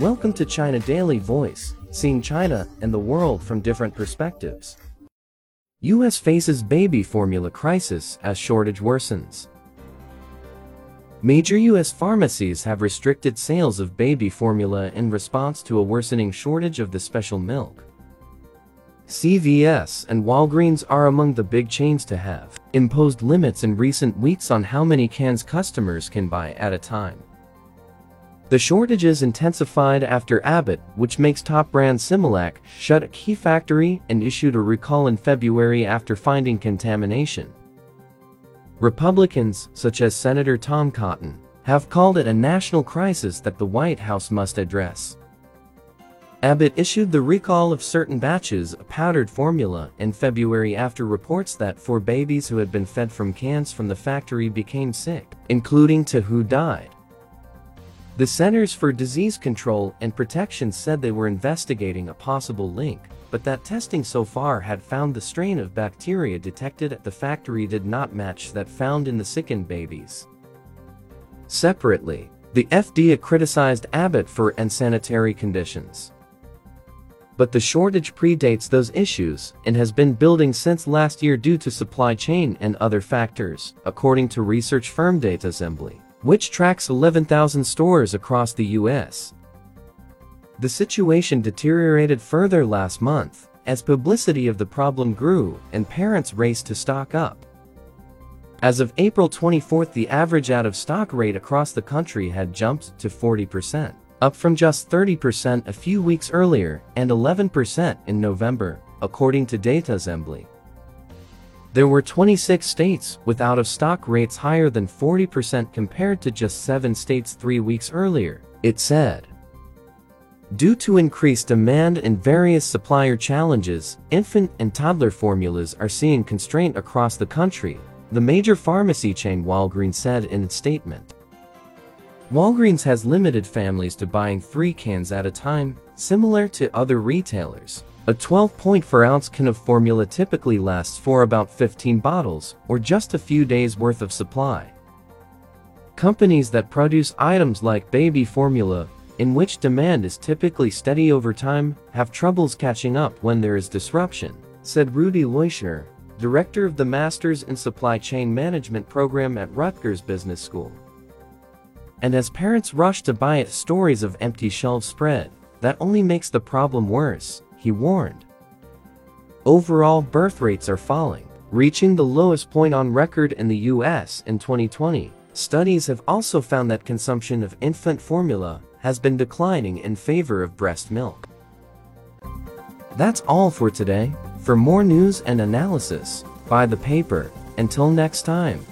Welcome to China Daily Voice, seeing China and the world from different perspectives. US faces baby formula crisis as shortage worsens. Major US pharmacies have restricted sales of baby formula in response to a worsening shortage of the special milk. CVS and Walgreens are among the big chains to have imposed limits in recent weeks on how many cans customers can buy at a time. The shortages intensified after Abbott, which makes top brand Similac, shut a key factory and issued a recall in February after finding contamination. Republicans, such as Senator Tom Cotton, have called it a national crisis that the White House must address. Abbott issued the recall of certain batches of powdered formula in February after reports that four babies who had been fed from cans from the factory became sick, including two who died. The Centers for Disease Control and Protection said they were investigating a possible link, but that testing so far had found the strain of bacteria detected at the factory did not match that found in the sickened babies. Separately, the FDA criticized Abbott for unsanitary conditions. But the shortage predates those issues and has been building since last year due to supply chain and other factors, according to research firm Datasembly which tracks 11,000 stores across the US. The situation deteriorated further last month, as publicity of the problem grew and parents raced to stock up. As of April 24 the average out-of-stock rate across the country had jumped to 40%, up from just 30% a few weeks earlier and 11% in November, according to Datasembly. There were 26 states with out-of-stock rates higher than 40% compared to just 7 states three weeks earlier, it said. Due to increased demand and various supplier challenges, infant and toddler formulas are seeing constraint across the country, the major pharmacy chain Walgreens said in its statement. Walgreens has limited families to buying three cans at a time, similar to other retailers. A 12.4 ounce can of formula typically lasts for about 15 bottles, or just a few days worth of supply. Companies that produce items like baby formula, in which demand is typically steady over time, have troubles catching up when there is disruption, said Rudy Leuschner, director of the Masters in Supply Chain Management program at Rutgers Business School. And as parents rush to buy it, stories of empty shelves spread, that only makes the problem worse he warned. Overall birth rates are falling, reaching the lowest point on record in the US in 2020. Studies have also found that consumption of infant formula has been declining in favor of breast milk. That's all for today. For more news and analysis, buy the paper. Until next time.